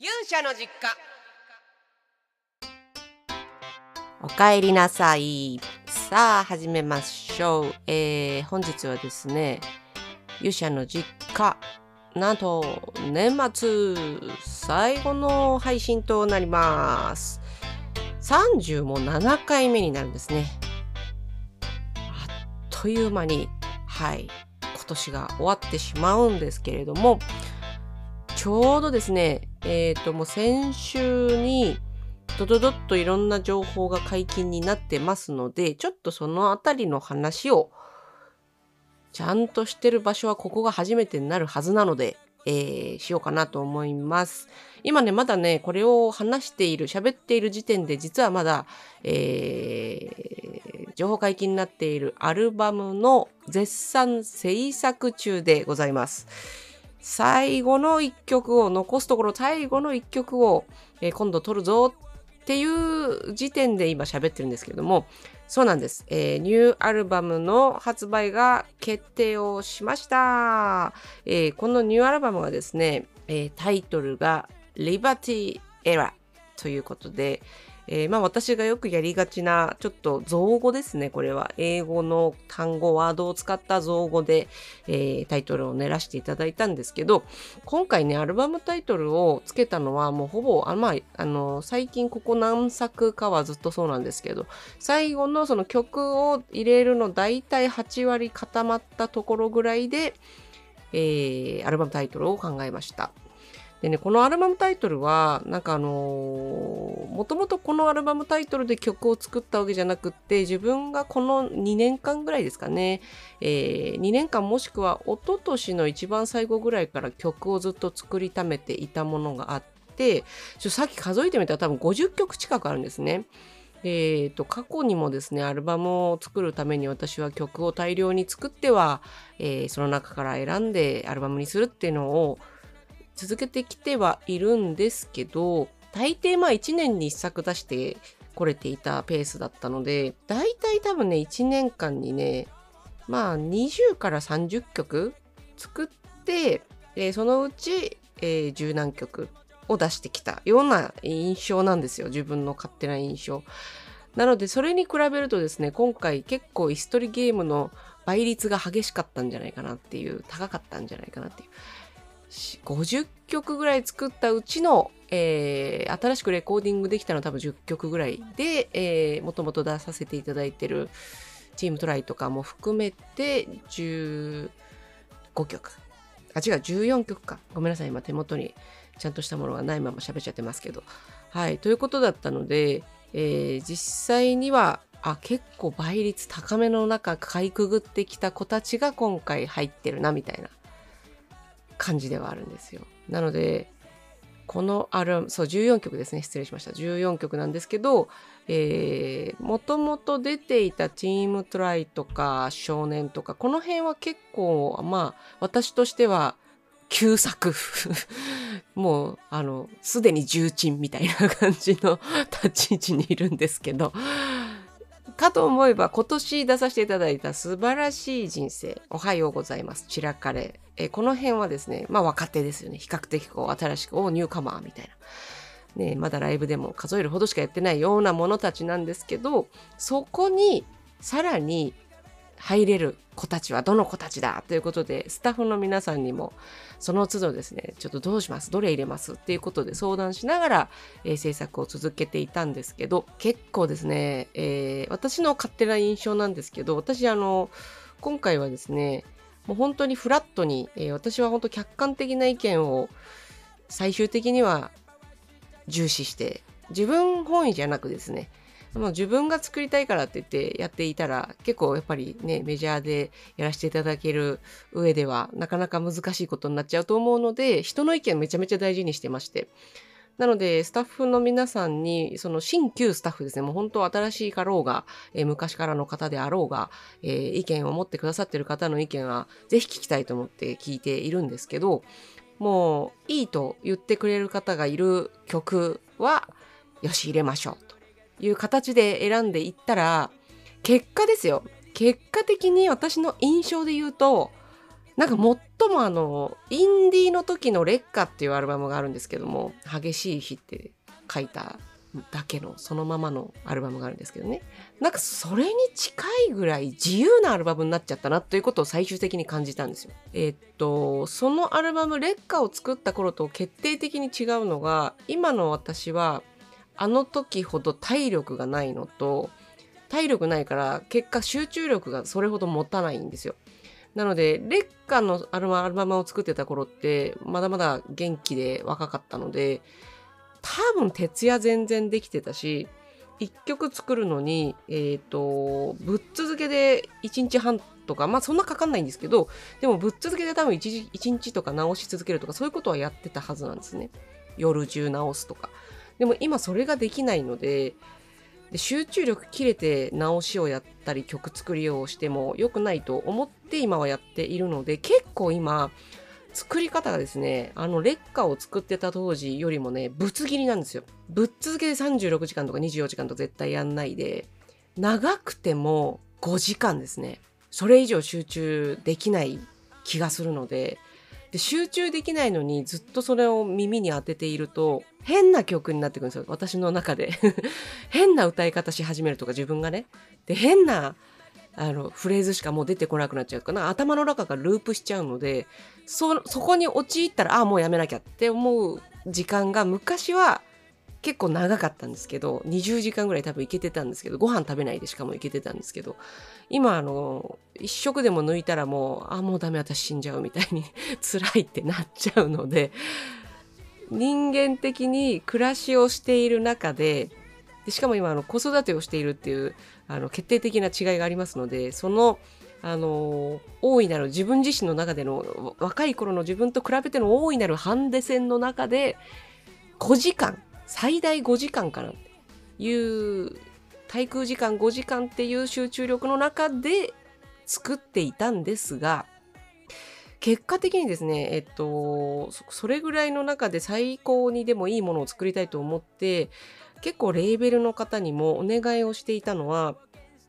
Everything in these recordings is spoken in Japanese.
勇者の実家おかえりなさい。さあ、始めましょう。えー、本日はですね、勇者の実家、なんと、年末最後の配信となります。30も7回目になるんですね。あっという間に、はい、今年が終わってしまうんですけれども、ちょうどですね、えっ、と、もう先週に、ドドドッといろんな情報が解禁になってますので、ちょっとそのあたりの話を、ちゃんとしてる場所はここが初めてになるはずなので、えー、しようかなと思います。今ね、まだね、これを話している、喋っている時点で、実はまだ、えー、情報解禁になっているアルバムの絶賛制作中でございます。最後の一曲を、残すところ最後の一曲を、えー今度撮るぞっていう時点で今喋ってるんですけれども、そうなんです。えーニューアルバムの発売が決定をしました。えーこのニューアルバムはですね、えタイトルが Liberty Era ということで、えーまあ私がよくやりがちなちょっと造語ですねこれは英語の単語ワードを使った造語で、えータイトルを練らしていただいたんですけど今回ねアルバムタイトルをつけたのはもうほぼあまああの最近ここ何作かはずっとそうなんですけど最後のその曲を入れるの大体8割固まったところぐらいで、えーアルバムタイトルを考えました。でね、このアルバムタイトルは、なんかあのーもともとこのアルバムタイトルで曲を作ったわけじゃなくって、自分がこの2年間ぐらいですかね、えー2年間もしくは一昨年の一番最後ぐらいから曲をずっと作りためていたものがあって、ちょさっき数えてみたら多分50曲近くあるんですね。えー、と過去にもですねアルバムを作るために私は曲を大量に作っては、えーその中から選んでアルバムにするっていうのを続けてきてはいるんですけど大抵まあ1年に1作出してこれていたペースだったので大体多分ね1年間にねまあ20から30曲作って、えーそのうち、えー十何曲を出してきたような印象なんですよ自分の勝手な印象。なのでそれに比べるとですね今回結構椅子取りゲームの倍率が激しかったんじゃないかなっていう高かったんじゃないかなっていう50曲ぐらい作ったうちの、えー新しくレコーディングできたの多分10曲ぐらいで、えー、もともと出させていただいてるチームトライとかも含めて15曲。あ違う14曲か。ごめんなさい。今手元にちゃんとしたものがないまま喋っちゃってますけど。はい。ということだったので、えー実際にはあ結構倍率高めの中かいくぐってきた子たちが今回入ってるなみたいな。感じではあるんですよ。なのでこのアルバムそう14曲ですね。失礼しました。14曲なんですけどもともと出ていたチームトライとか少年とかこの辺は結構まあ私としては旧作。もうあのすでに重鎮みたいな感じの立ち位置にいるんですけど。かと思えば今年出させていただいた素晴らしい人生おはようございます。散らかれ。えこの辺はですねまあ若手ですよね。比較的こう新しくおニューカマーみたいな。ねまだライブでも数えるほどしかやってないようなものたちなんですけどそこにさらに入れる子たちはどの子たちだということでスタッフの皆さんにもその都度ですねちょっとどうしますどれ入れますっていうことで相談しながら、えー制作を続けていたんですけど結構ですね、えー私の勝手な印象なんですけど私あの今回はですねもう本当にフラットに、えー私は本当客観的な意見を最終的には重視して自分本位じゃなくですねもう自分が作りたいからって言ってやっていたら結構やっぱりねメジャーでやらせていただける上ではなかなか難しいことになっちゃうと思うので人の意見めちゃめちゃ大事にしてまして。なのでスタッフの皆さんにその新旧スタッフですね。もう本当新しいかろうが、えー昔からの方であろうが、えー意見を持ってくださってる方の意見はぜひ聞きたいと思って聞いているんですけどもういいと言ってくれる方がいる曲はよし入れましょうと。いう形で選んでいったら結果ですよ結果的に私の印象で言うとなんか最もあのインディーの時の「劣化」っていうアルバムがあるんですけども「激しい日」って書いただけのそのままのアルバムがあるんですけどねなんかそれに近いぐらい自由なアルバムになっちゃったなということを最終的に感じたんですよ。えー、っとそのアルバム「劣化」を作った頃と決定的に違うのが今の私はあの時ほど体力がないのと体力ないから結果集中力がそれほど持たないんですよ。なので、劣化のアルバムを作ってた頃って、まだまだ元気で若かったので、多分徹夜全然できてたし、一曲作るのに、えっ、ー、と、ぶっ続けで1日半とか、まあそんなかかんないんですけど、でもぶっ続けで多分 1, 1日とか直し続けるとか、そういうことはやってたはずなんですね。夜中直すとか。でも今それができないので、で集中力切れて直しをやったり曲作りをしても良くないと思って今はやっているので結構今作り方がですねあの劣化を作ってた当時よりもねぶつ切りなんですよ。ぶっ続けで36時間とか24時間と絶対やんないで長くても5時間ですね。それ以上集中できない気がするので。で集中できないのにずっとそれを耳に当てていると変な曲になってくるんですよ。私の中で。変な歌い方し始めるとか自分がね。で変なあのフレーズしかもう出てこなくなっちゃうかな頭の中がループしちゃうのでそこに陥ったらああもうやめなきゃって思う時間が昔は結構長かったんですけど20時間ぐらい多分いけてたんですけどご飯食べないでしかもいけてたんですけど今あの一食でも抜いたらもうあもうダメ私死んじゃうみたいに 辛いってなっちゃうので人間的に暮らしをしている中ででしかも今あの子育てをしているっていうあの決定的な違いがありますのでそのあの大いなる自分自身の中での若い頃の自分と比べての大いなるハンデ戦の中で5時間最大5時間かなっていう滞空時間5時間っていう集中力の中で作っていたんですが結果的にですねえっとそれぐらいの中で最高にでもいいものを作りたいと思って結構レーベルの方にもお願いをしていたのは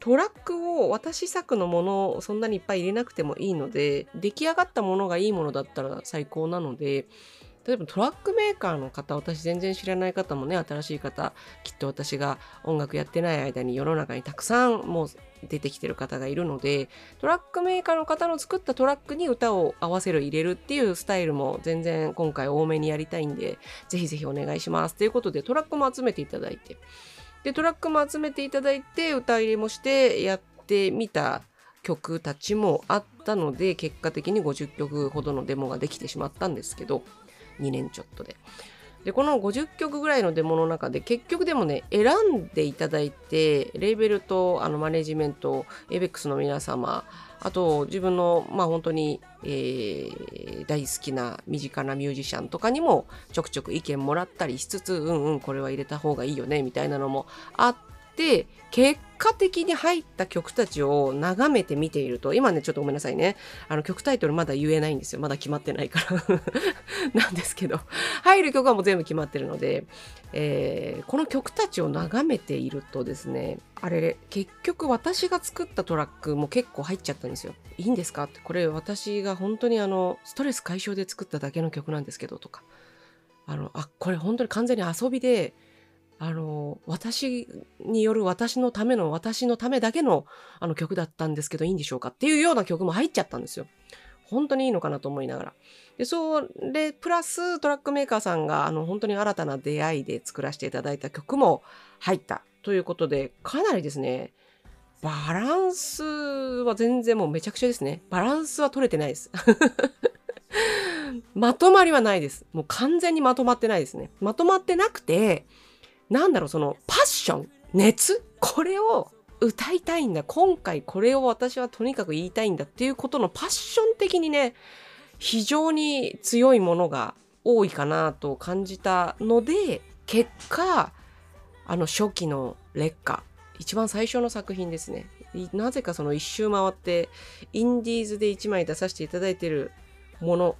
トラックを私作のものをそんなにいっぱい入れなくてもいいので出来上がったものがいいものだったら最高なので例えばトラックメーカーの方私全然知らない方もね新しい方きっと私が音楽やってない間に世の中にたくさんもう出てきてる方がいるのでトラックメーカーの方の作ったトラックに歌を合わせる入れるっていうスタイルも全然今回多めにやりたいんでぜひぜひお願いします。ということでトラックも集めていただいて。でトラックも集めていただいて歌入れもしてやってみた曲たちもあったので結果的に50曲ほどのデモができてしまったんですけど2年ちょっとで。でこの50曲ぐらいのデモの中で結局でもね選んでいただいてレーベルとあのマネジメント ABEX の皆様あと自分のまあ本当に、えー、大好きな身近なミュージシャンとかにもちょくちょく意見もらったりしつつうんうんこれは入れた方がいいよねみたいなのもあって結果的に入った曲たちを眺めて見ていると、今ね、ちょっとごめんなさいね。あの曲タイトルまだ言えないんですよ。まだ決まってないから なんですけど、入る曲はもう全部決まってるので、えー、この曲たちを眺めているとですね、あれ、結局私が作ったトラックも結構入っちゃったんですよ。いいんですか？って、これ私が本当にあの、ストレス解消で作っただけの曲なんですけどとか、あの、あ、これ本当に完全に遊びで、あの、私による私のための、私のためだけのあの曲だったんですけどいいんでしょうかっていうような曲も入っちゃったんですよ。本当にいいのかなと思いながら。で、それ、プラストラックメーカーさんがあの本当に新たな出会いで作らせていただいた曲も入ったということで、かなりですね、バランスは全然もうめちゃくちゃですね。バランスは取れてないです。まとまりはないです。もう完全にまとまってないですね。まとまってなくて、なんだろう、そのパッション、熱？これを歌いたいんだ。今回これを私はとにかく言いたいんだっていうことのパッション的にね、非常に強いものが多いかなと感じたので、結果、あの初期の劣化、一番最初の作品ですね。なぜかその一周回って、インディーズで一枚出させていただいてるもの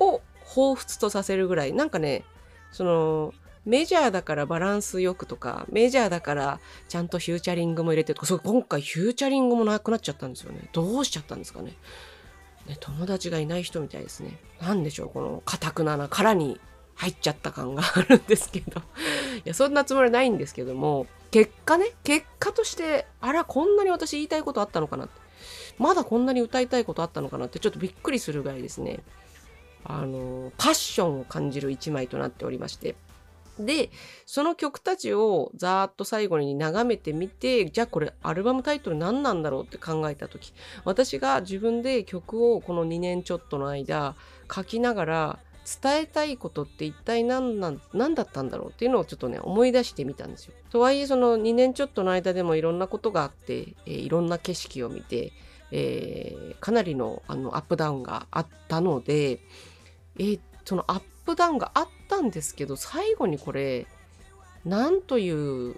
を彷彿とさせるぐらい、なんかね、その、メジャーだからバランスよくとか、メジャーだからちゃんとフューチャリングも入れてとか、そう今回フューチャリングもなくなっちゃったんですよね。どうしちゃったんですかね。ね、友達がいない人みたいですね。なんでしょう、この堅くなな殻に入っちゃった感があるんですけど。いや、そんなつもりないんですけども、結果ね、結果として、あら、こんなに私言いたいことあったのかなって。まだこんなに歌いたいことあったのかなってちょっとびっくりするぐらいですね。あの、パッションを感じる一枚となっておりまして。で、その曲たちをざーっと最後に眺めてみて、じゃあこれアルバムタイトル何なんだろうって考えた時、私が自分で曲をこの2年ちょっとの間書きながら伝えたいことって一体何なん何だったんだろうっていうのをちょっとね思い出してみたんですよ。とはいえその2年ちょっとの間でもいろんなことがあって、えー、いろんな景色を見て、えー、かなりのあのアップダウンがあったので、えー、そのアップダウンがあったんですけど最後にこれ何という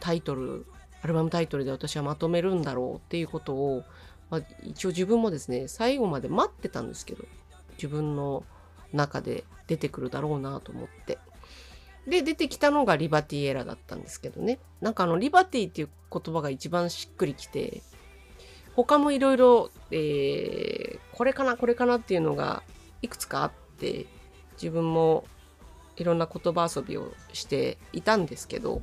タイトルアルバムタイトルで私はまとめるんだろうっていうことを、まあ、一応自分もですね最後まで待ってたんですけど自分の中で出てくるだろうなと思って。で出てきたのがリバティエラだったんですけどね。なんかあのリバティっていう言葉が一番しっくりきて他もいろいろこれかなこれかなっていうのがいくつかあって自分もいろんな言葉遊びをしていたんですけど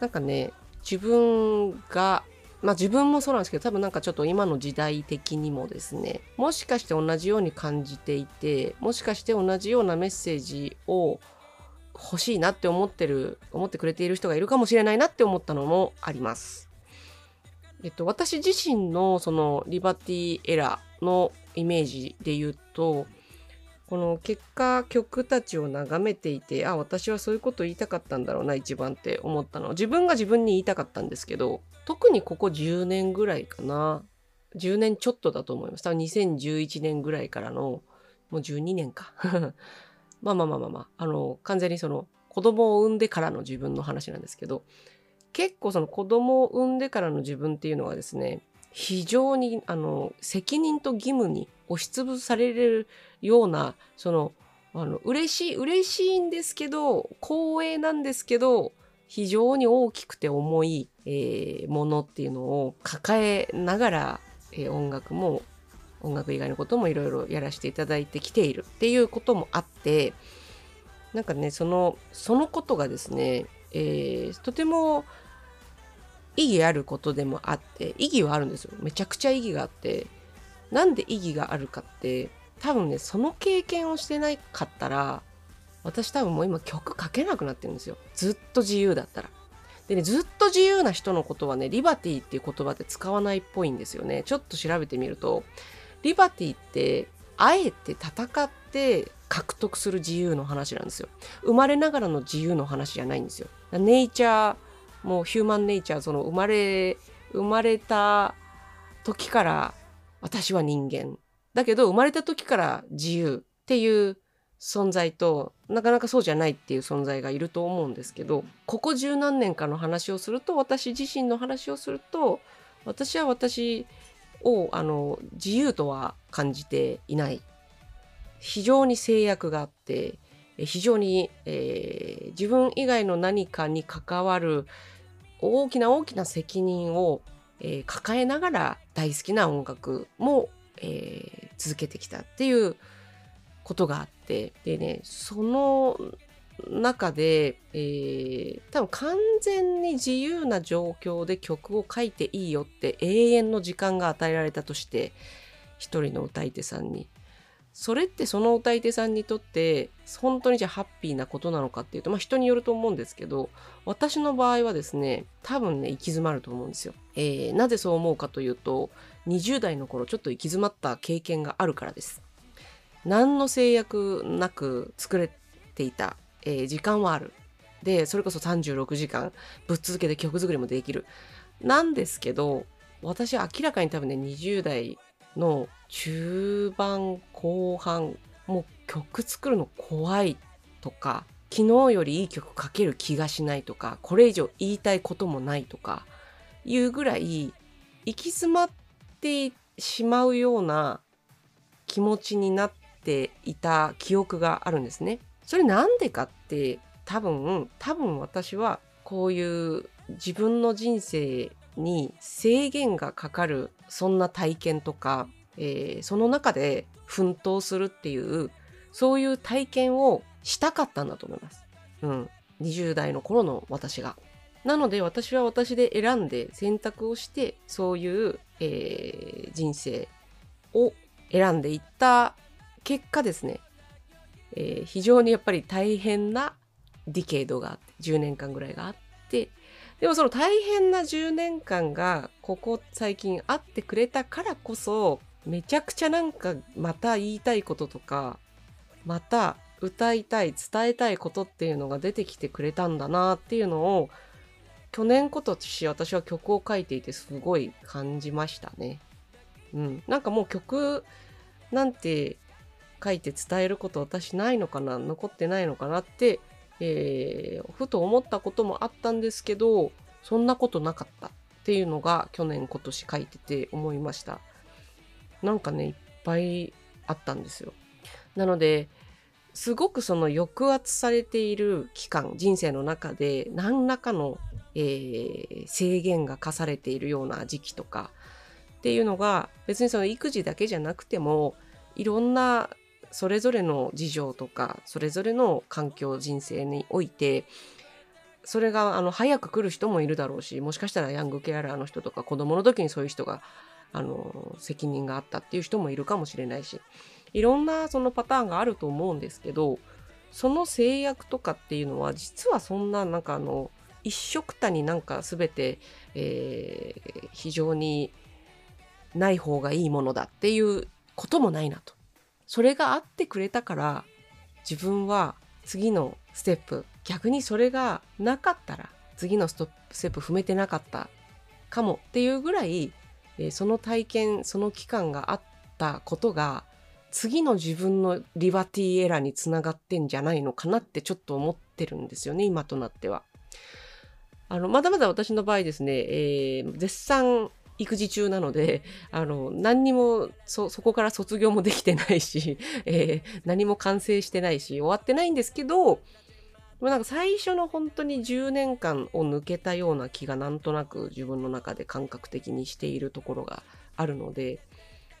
なんかね自分がまあ自分もそうなんですけど多分なんかちょっと今の時代的にもですねもしかして同じように感じていてもしかして同じようなメッセージを欲しいなって思ってる思ってくれている人がいるかもしれないなって思ったのもあります。えっと、私自身のそのリバティエラーのイメージで言うとこの結果曲たちを眺めていてあ私はそういうこと言いたかったんだろうな一番って思ったの。自分が自分に言いたかったんですけど特にここ10年ぐらいかな。10年ちょっとだと思います。多分2011年ぐらいからのもう12年か。まあまあまあまあまあ。あの完全にその子供を産んでからの自分の話なんですけど結構その子供を産んでからの自分っていうのはですね非常にあの責任と義務に押しつぶされるようなそのあの嬉しい嬉しいんですけど光栄なんですけど非常に大きくて重い、えー、ものっていうのを抱えながら、えー、音楽も音楽以外のこともいろいろやらせていただいてきているっていうこともあってなんかねそのそのことがですね、えー、とても意義あることでもあって意義はあるんですよ。めちゃくちゃ意義があってなんで意義があるかって多分ねその経験をしてなかったら私多分もう今曲書けなくなってるんですよ。ずっと自由だったら。でねずっと自由な人のことはねリバティっていう言葉って使わないっぽいんですよね。ちょっと調べてみるとリバティってあえて戦って獲得する自由の話なんですよ。生まれながらの自由の話じゃないんですよ。ネイチャーもうヒューマンネイチャーその生まれ生まれた時から私は人間。だけど生まれた時から自由っていう存在となかなかそうじゃないっていう存在がいると思うんですけどここ十何年かの話をすると私自身の話をすると私は私をあの自由とは感じていない。非常に制約があって非常に、えー、自分以外の何かに関わる大きな大きな責任を、えー、抱えながら大好きな音楽も、えー、続けてきたっていうことがあってでねその中で、えー、多分完全に自由な状況で曲を書いていいよって永遠の時間が与えられたとして一人の歌い手さんに。それってその歌い手さんにとって本当にじゃあハッピーなことなのかっていうと、まあ、人によると思うんですけど私の場合はですね多分ね行き詰まると思うんですよ、えー、なぜそう思うかというと20代の頃ちょっと行き詰まった経験があるからです。何の制約なく作れていた、えー、時間はある。でそれこそ36時間ぶっ続けて曲作りもできる。なんですけど私は明らかに多分ね20代の中盤後半もう曲作るの怖いとか昨日よりいい曲書ける気がしないとかこれ以上言いたいこともないとかいうぐらい行き詰まってしまうような気持ちになっていた記憶があるんですね。それなんでかって多分多分私はこういう自分の人生に制限がかかるそんな体験とかえー、その中で奮闘するっていうそういう体験をしたかったんだと思います。うん、20代の頃の私が。なので私は私で選んで選択をしてそういう、えー、人生を選んでいった結果ですね、えー、非常にやっぱり大変なディケードがあって10年間ぐらいがあってでもその大変な10年間がここ最近あってくれたからこそめちゃくちゃなんかまた言いたいこととかまた歌いたい伝えたいことっていうのが出てきてくれたんだなっていうのを去年今年私は曲を書いていてすごい感じましたね。うん、なんかもう曲なんて書いて伝えること私ないのかな残ってないのかなって、えー、ふと思ったこともあったんですけどそんなことなかったっていうのが去年今年書いてて思いました。なんかねいっぱいあったんですよ。なのですごくその抑圧されている期間人生の中で何らかの、えー、制限が課されているような時期とかっていうのが別にその育児だけじゃなくてもいろんなそれぞれの事情とかそれぞれの環境人生においてそれがあの早く来る人もいるだろうしもしかしたらヤングケアラーの人とか子供の時にそういう人があの責任があったっていう人もいるかもしれないしいろんなそのパターンがあると思うんですけどその制約とかっていうのは実はそんななんかあの一緒くたになんか全て、えー、非常にない方がいいものだっていうこともないなと。それがあってくれたから自分は次のステップ逆にそれがなかったら次のステップ踏めてなかったかもっていうぐらい、その体験その期間があったことが次の自分のリバティエラーにつながってんじゃないのかなってちょっと思ってるんですよね今となっては。あのまだまだ私の場合ですね、えー、絶賛育児中なので、あの、何にも、そ、そこから卒業もできてないし、えー、何も完成してないし、終わってないんですけど、なんか最初の本当に10年間を抜けたような気がなんとなく自分の中で感覚的にしているところがあるので、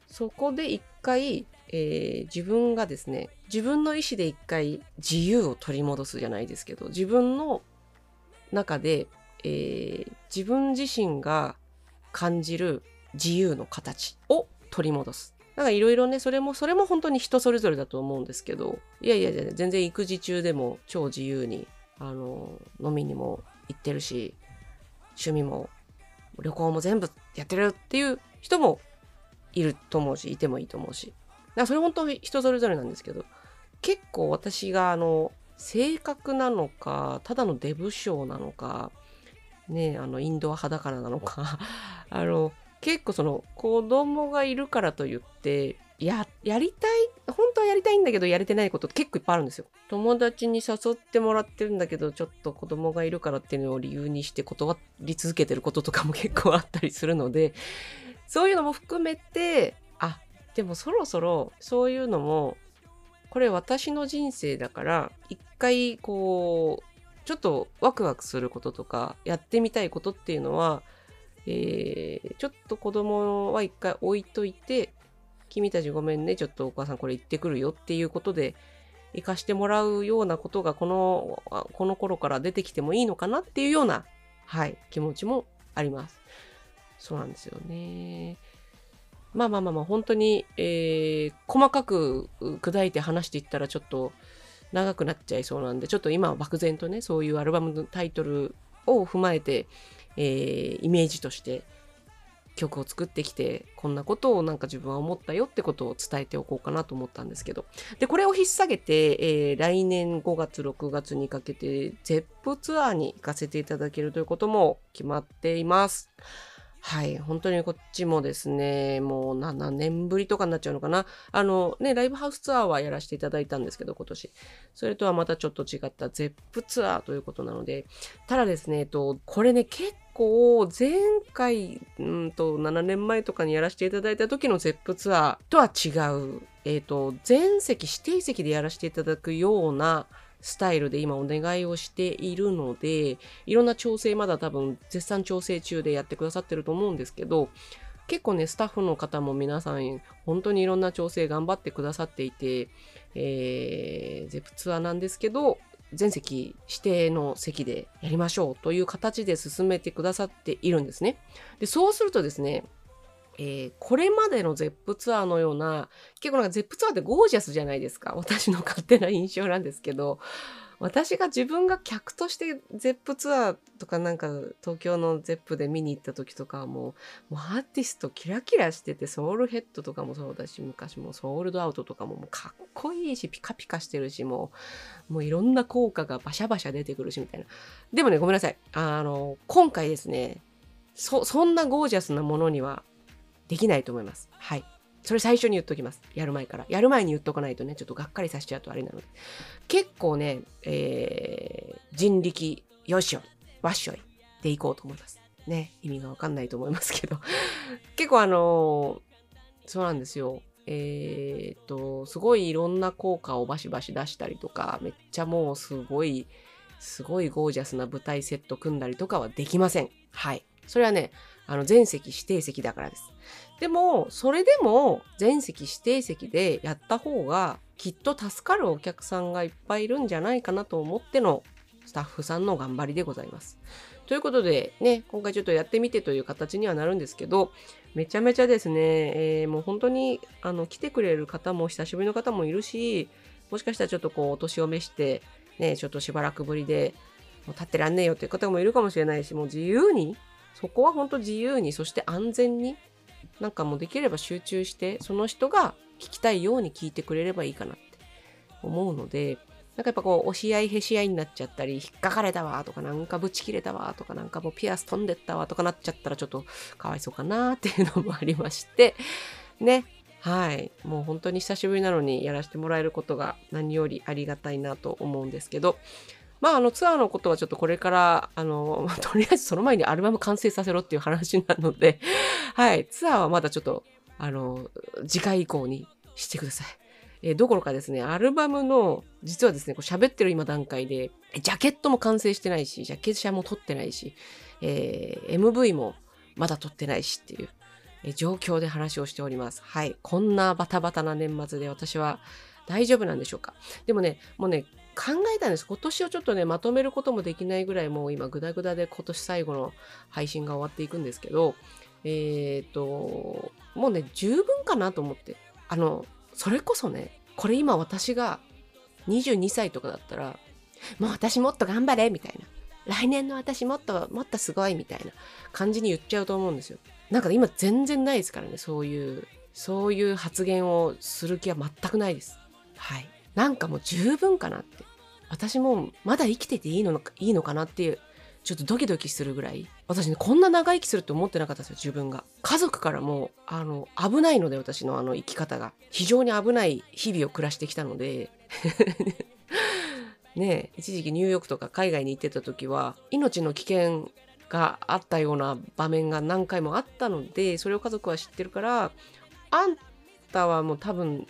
そこで一回、えー、自分がですね、自分の意思で一回自由を取り戻すじゃないですけど、自分の中で、えー、自分自身が感じる自由の形を取り戻す。なんかいろいろね、それも、それも本当に人それぞれだと思うんですけど、いやいやいや全然育児中でも超自由に、あの、飲みにも行ってるし、趣味も旅行も全部やってるっていう人もいると思うし、いてもいいと思うし。だからそれ本当人それぞれなんですけど、結構私があの、性格なのか、ただのデブ症なのか、ね、あの、インドア派だからなのか あの、結構その、子供がいるからと言って、や、やりたい、本当はやりたいんだけど、やれてないこと結構いっぱいあるんですよ。友達に誘ってもらってるんだけど、ちょっと子供がいるからっていうのを理由にして断り続けてることとかも結構あったりするので、そういうのも含めて、あ、でもそろそろそういうのも、これ私の人生だから、一回こう、ちょっとワクワクすることとか、やってみたいことっていうのは、えー、ちょっと子供は一回置いといて、君たちごめんね、ちょっとお母さんこれ行ってくるよっていうことで、行かしてもらうようなことがこの、この頃から出てきてもいいのかなっていうような、はい、気持ちもあります。そうなんですよね。まあまあまあまあ、本当に、えー、細かく砕いて話していったらちょっと、長くなっちゃいそうなんで、ちょっと今は漠然とね、そういうアルバムのタイトルを踏まえて、えー、イメージとして曲を作ってきて、こんなことをなんか自分は思ったよってことを伝えておこうかなと思ったんですけど。で、これを引っ提げて、えー、来年5月、6月にかけて、ゼップツアーに行かせていただけるということも決まっています。はい。本当にこっちもですね、もう7年ぶりとかになっちゃうのかな。あのね、ライブハウスツアーはやらせていただいたんですけど、今年。それとはまたちょっと違ったゼップツアーということなので、ただですね、えっと、これね、結構前回、うんと、7年前とかにやらせていただいた時のゼップツアーとは違う、えっと、全席指定席でやらせていただくような、スタイルで今お願いをしているので、いろんな調整まだ多分絶賛調整中でやってくださってると思うんですけど、結構ねスタッフの方も皆さん本当にいろんな調整頑張ってくださっていて、えー、ゼプツアーなんですけど全席指定の席でやりましょうという形で進めてくださっているんですね。でそうするとですねえー、これまでのゼップツアーのような結構なんかゼップツアーってゴージャスじゃないですか。私の勝手な印象なんですけど私が自分が客としてゼップツアーとかなんか東京のゼップで見に行った時とかはもうもうアーティストキラキラしててソウルヘッドとかもそうだし昔もソールドアウトとかももうかっこいいしピカピカしてるしもうもういろんな効果がバシャバシャ出てくるしみたいな。でもねごめんなさい。あの今回ですねそそんなゴージャスなものにはできないと思いますはいそれ最初に言っときます。やる前から。やる前に言っとかないとね、ちょっとがっかりさせちゃうとあれなので。結構ね、えー、人力、よしよ、わっしょいでいこうと思います。ね、意味がわかんないと思いますけど。結構あのー、そうなんですよ。えー、っと、すごいいろんな効果をバシバシ出したりとか、めっちゃもうすごい、すごいゴージャスな舞台セット組んだりとかはできません。はい。それはね、あの、全席指定席だからです。でも、それでも全席指定席でやった方がきっと助かるお客さんがいっぱいいるんじゃないかなと思ってのスタッフさんの頑張りでございます。ということでね、今回ちょっとやってみてという形にはなるんですけど、めちゃめちゃですね、えー、もう本当にあの来てくれる方も久しぶりの方もいるし、もしかしたらちょっとこうお年を召して、ね、ちょっとしばらくぶりで、もう立ってらんねえよっていう方もいるかもしれないし、もう自由に、そこは本当自由に、そして安全になんかもうできれば集中してその人が聞きたいように聞いてくれればいいかなって思うのでなんかやっぱこう押し合いへし合いになっちゃったり引っかかれたわとかなんかぶち切れたわとかなんかもうピアス飛んでったわとかなっちゃったらちょっとかわいそうかなっていうのもありましてね。はい。もう本当に久しぶりなのにやらせてもらえることが何よりありがたいなと思うんですけどまあ、あのツアーのことはちょっとこれから、あの、とりあえずその前にアルバム完成させろっていう話なので、はい、ツアーはまだちょっと、あの、次回以降にしてください。えー、どころかですね、アルバムの、実はですね、こう喋ってる今段階で、ジャケットも完成してないし、ジャケット写も撮ってないし、えー、MV もまだ撮ってないしっていう、えー、状況で話をしております。はい。こんなバタバタな年末で私は大丈夫なんでしょうか。でもね、もうね、考えたんです。今年をちょっとね、まとめることもできないぐらいもう今グダグダで今年最後の配信が終わっていくんですけど、えっ、ー、と、もうね、十分かなと思って。あの、それこそね、これ今私が22歳とかだったら、もう私もっと頑張れみたいな。来年の私もっともっとすごいみたいな感じに言っちゃうと思うんですよ。なんか今全然ないですからね、そういう、そういう発言をする気は全くないです。はい。なんかもう十分かなって。私もまだ生きてていいのいいのかなっていうちょっとドキドキするぐらい。私ねこんな長生きすると思ってなかったですよ自分が。家族からもあの危ないので私のあの生き方が。非常に危ない日々を暮らしてきたので。ね一時期ニューヨークとか海外に行ってた時は命の危険があったような場面が何回もあったのでそれを家族は知ってるからあんたはもう多分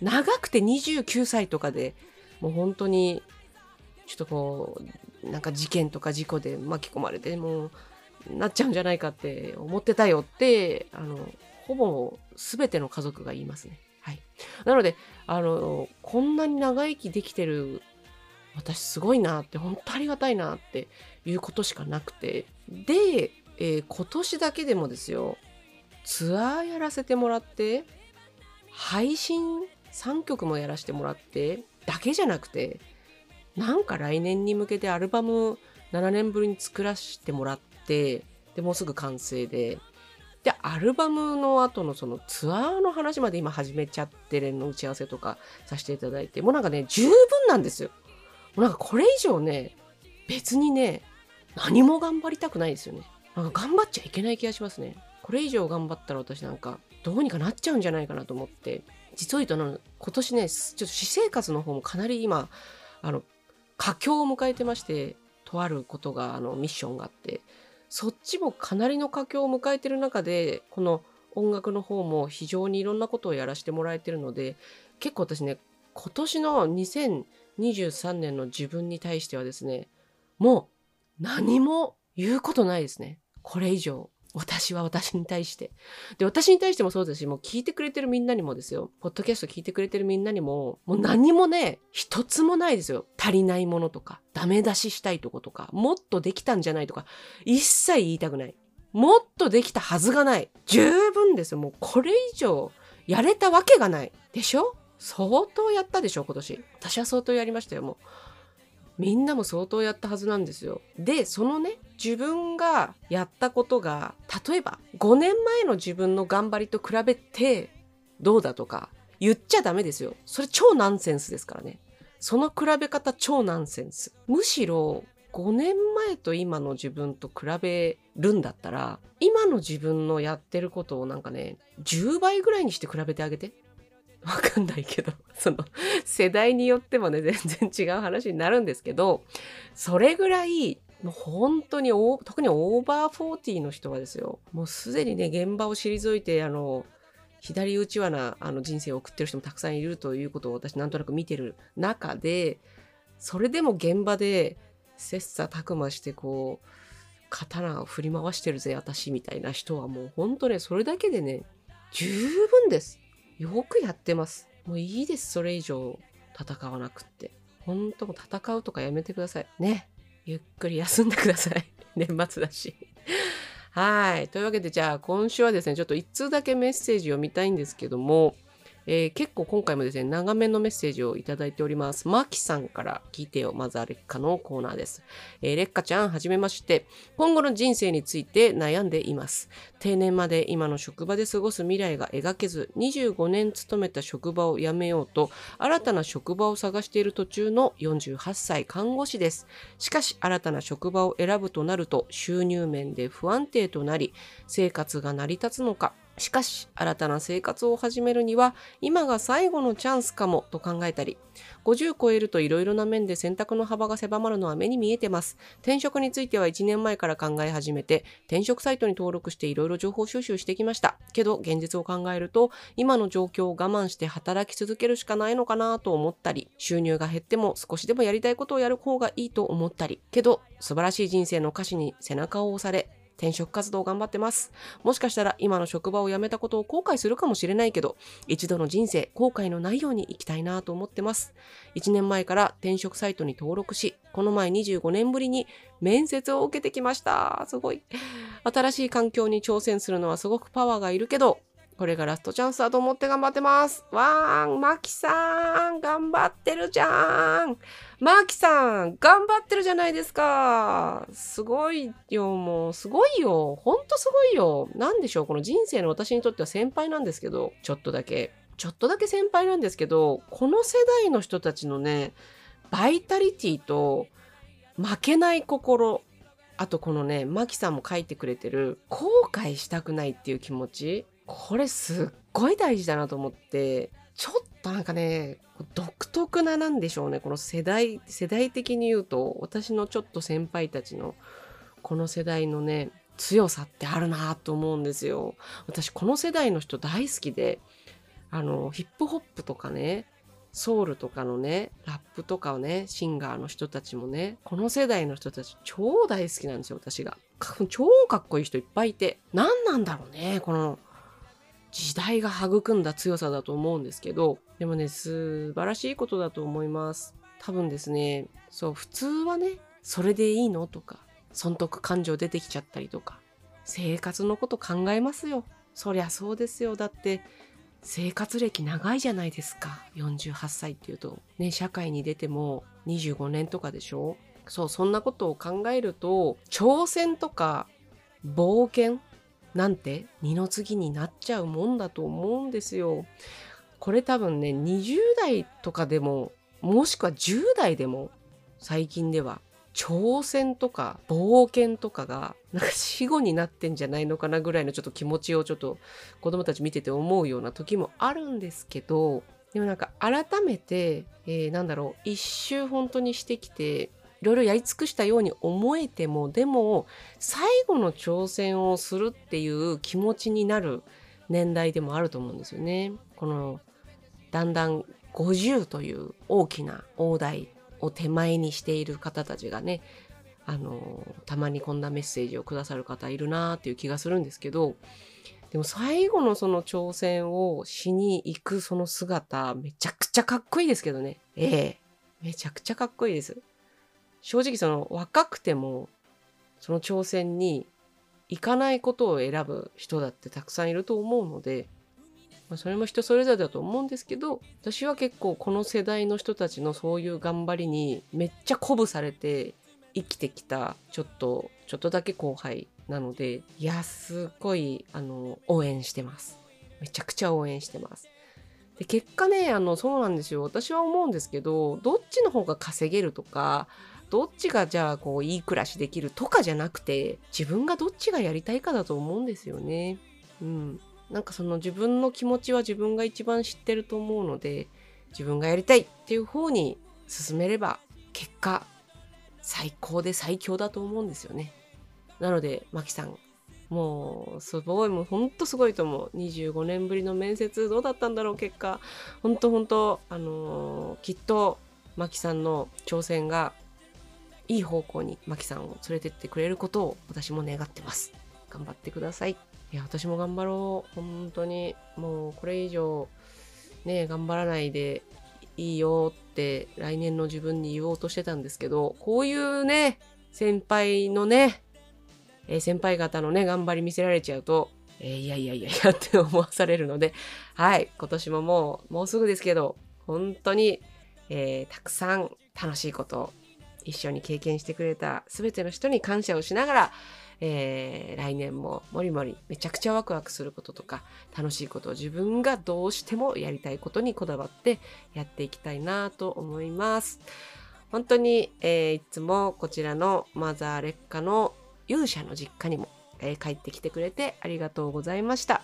長くて29歳とかでもう本当にちょっとこうなんか事件とか事故で巻き込まれてもうなっちゃうんじゃないかって思ってたよってあのほぼ全ての家族が言いますね。はい、なのであのこんなに長生きできてる私すごいなって本当ありがたいなっていうことしかなくてで、えー、今年だけでもですよツアーやらせてもらって配信3曲もやらせてもらってだけじゃなくてなんか来年に向けてアルバム7年ぶりに作らせてもらってでもうすぐ完成ででアルバムの後のそのツアーの話まで今始めちゃってるの打ち合わせとかさせていただいてもうなんかね十分なんですよ。もうなんかこれ以上ね別にね何も頑張りたくないですよね。なんか頑張っちゃいけない気がしますね。これ以上頑張ったら私なんかどうにかなっちゃうんじゃないかなと思って。実を言うと今年ねちょっと私生活の方もかなり今あの佳境を迎えてましてとあることがあのミッションがあってそっちもかなりの佳境を迎えてる中でこの音楽の方も非常にいろんなことをやらせてもらえてるので結構私ね今年の2023年の自分に対してはですねもう何も言うことないですね。これ以上。私は私に対して。で、私に対してもそうですし、もう聞いてくれてるみんなにもですよ。ポッドキャスト聞いてくれてるみんなにも、もう何もね、一つもないですよ。足りないものとか、ダメ出ししたいとことか、もっとできたんじゃないとか、一切言いたくない。もっとできたはずがない。十分ですよ。もうこれ以上やれたわけがない。でしょ？相当やったでしょ今年。私は相当やりましたよ、もう。みんなも相当やったはずなんですよ。で、そのね、自分がやったことが、例えば5年前の自分の頑張りと比べてどうだとか言っちゃダメですよ。それ超ナンセンスですからね。その比べ方超ナンセンス。むしろ5年前と今の自分と比べるんだったら、今の自分のやってることをなんかね、10倍ぐらいにして比べてあげて。わかんないけど、その世代によってもね、全然違う話になるんですけど、それぐらい、もう本当に特にオーバーフォーティーの人はですよ、もうすでにね、現場を退いて、あの、左打ち輪なあの人生を送ってる人もたくさんいるということを私なんとなく見てる中で、それでも現場で切磋琢磨してこう、刀を振り回してるぜ、私みたいな人はもう本当ね、それだけでね、十分です。よくやってます。もういいです。それ以上戦わなくって。本当も戦うとかやめてください。ね。ゆっくり休んでください。年末だし。はい。というわけで、じゃあ今週はですね、ちょっと1通だけメッセージ読みたいんですけども、えー、結構今回もですね、長めのメッセージをいただいております。マキさんから聞いてよ、まずは劣化のコーナーです。えー、劣化ちゃん、はじめまして。今後の人生について悩んでいます。定年まで今の職場で過ごす未来が描けず、25年勤めた職場を辞めようと、新たな職場を探している途中の48歳看護師です。しかし、新たな職場を選ぶとなると、収入面で不安定となり、生活が成り立つのか、しかし、新たな生活を始めるには、今が最後のチャンスかもと考えたり、50超えると色々な面で選択の幅が狭まるのは目に見えてます。転職については1年前から考え始めて、転職サイトに登録して色々情報収集してきました。けど、現実を考えると、今の状況を我慢して働き続けるしかないのかなと思ったり、収入が減っても少しでもやりたいことをやる方がいいと思ったり、けど、素晴らしい人生の歌詞に背中を押され、転職活動頑張ってます。もしかしたら今の職場を辞めたことを後悔するかもしれないけど、一度の人生後悔のないように行きたいなと思ってます。1年前から転職サイトに登録し、この前25年ぶりに面接を受けてきました。すごい。新しい環境に挑戦するのはすごくパワーがいるけど、これがラストチャンスだと思って頑張ってます。わーん、マキさん、頑張ってるじゃん。マキさん、頑張ってるじゃないですか。すごいよ、もう、すごいよ。ほんとすごいよ。なんでしょう、この人生の私にとっては先輩なんですけど、ちょっとだけ。ちょっとだけ先輩なんですけど、この世代の人たちのね、バイタリティと負けない心、あとこのね、マキさんも書いてくれてる後悔したくないっていう気持ち。これすっごい大事だなと思って、ちょっとなんかね、独特ななんでしょうね。この世代、世代的に言うと、私のちょっと先輩たちのこの世代のね、強さってあるなと思うんですよ。私この世代の人大好きで、あの、ヒップホップとかね、ソウルとかのね、ラップとかをね、シンガーの人たちもね、この世代の人たち超大好きなんですよ、私が。超かっこいい人いっぱいいて。何なんだろうね、この時代が育んだ強さだと思うんですけど、でもね、素晴らしいことだと思います。多分ですね、そう、普通はね、それでいいのとか、損得感情出てきちゃったりとか、生活のこと考えますよ。そりゃそうですよ。だって、生活歴長いじゃないですか。48歳っていうと。ね、社会に出ても25年とかでしょそう、そんなことを考えると、挑戦とか冒険なんて二の次になっちゃうもんだと思うんですよ。これ多分ね20代とかでももしくは10代でも最近では挑戦とか冒険とかがなんか死後になってんじゃないのかなぐらいのちょっと気持ちをちょっと子供たち見てて思うような時もあるんですけどでもなんか改めて、えー、なんだろう一周本当にしてきていろいろやり尽くしたように思えてもでも最後の挑戦をするっていう気持ちになる年代でもあると思うんですよね。このだんだん50という大きな大台を手前にしている方たちがねあのたまにこんなメッセージをくださる方いるなーっていう気がするんですけどでも最後のその挑戦をしに行くその姿めちゃくちゃかっこいいですけどね。ええ。めちゃくちゃかっこいいです。正直その若くてもその挑戦に行かないことを選ぶ人だってたくさんいると思うので、まあ、それも人それぞれだと思うんですけど私は結構この世代の人たちのそういう頑張りにめっちゃ鼓舞されて生きてきたちょっとちょっとだけ後輩なのでいやすごいあの応援してます。めちゃくちゃ応援してます。で結果ねあのそうなんですよ。私は思うんですけどどっちの方が稼げるとかどっちがじゃあこういい暮らしできるとかじゃなくて自分がどっちがやりたいかだと思うんですよね。うん、なんかその自分の気持ちは自分が一番知ってると思うので自分がやりたいっていう方に進めれば結果最高で最強だと思うんですよね。なのでマキさんもうすごいもうほんとすごいと思う25年ぶりの面接どうだったんだろう結果ほんとほんとあのー、きっとマキさんの挑戦がいい方向にマキさんを連れてってくれることを私も願ってます。頑張ってください。いや、私も頑張ろう。本当に、もうこれ以上、ね、頑張らないでいいよって来年の自分に言おうとしてたんですけど、こういうね、先輩のね、えー、先輩方のね、頑張り見せられちゃうと、えー、いやいやいやいやって思わされるので、はい、今年ももう、もうすぐですけど、本当に、えー、たくさん楽しいこと一緒に経験してくれた全ての人に感謝をしながら、えー、来年ももりもりめちゃくちゃワクワクすることとか楽しいことを自分がどうしてもやりたいことにこだわってやっていきたいなと思います。本当に、えー、いつもこちらのマザー劣化の勇者の実家にも、えー、帰ってきてくれてありがとうございました。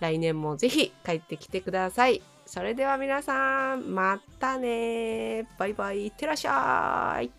来年もぜひ帰ってきてください。それでは皆さん、またねバイバイ。いってらっしゃい。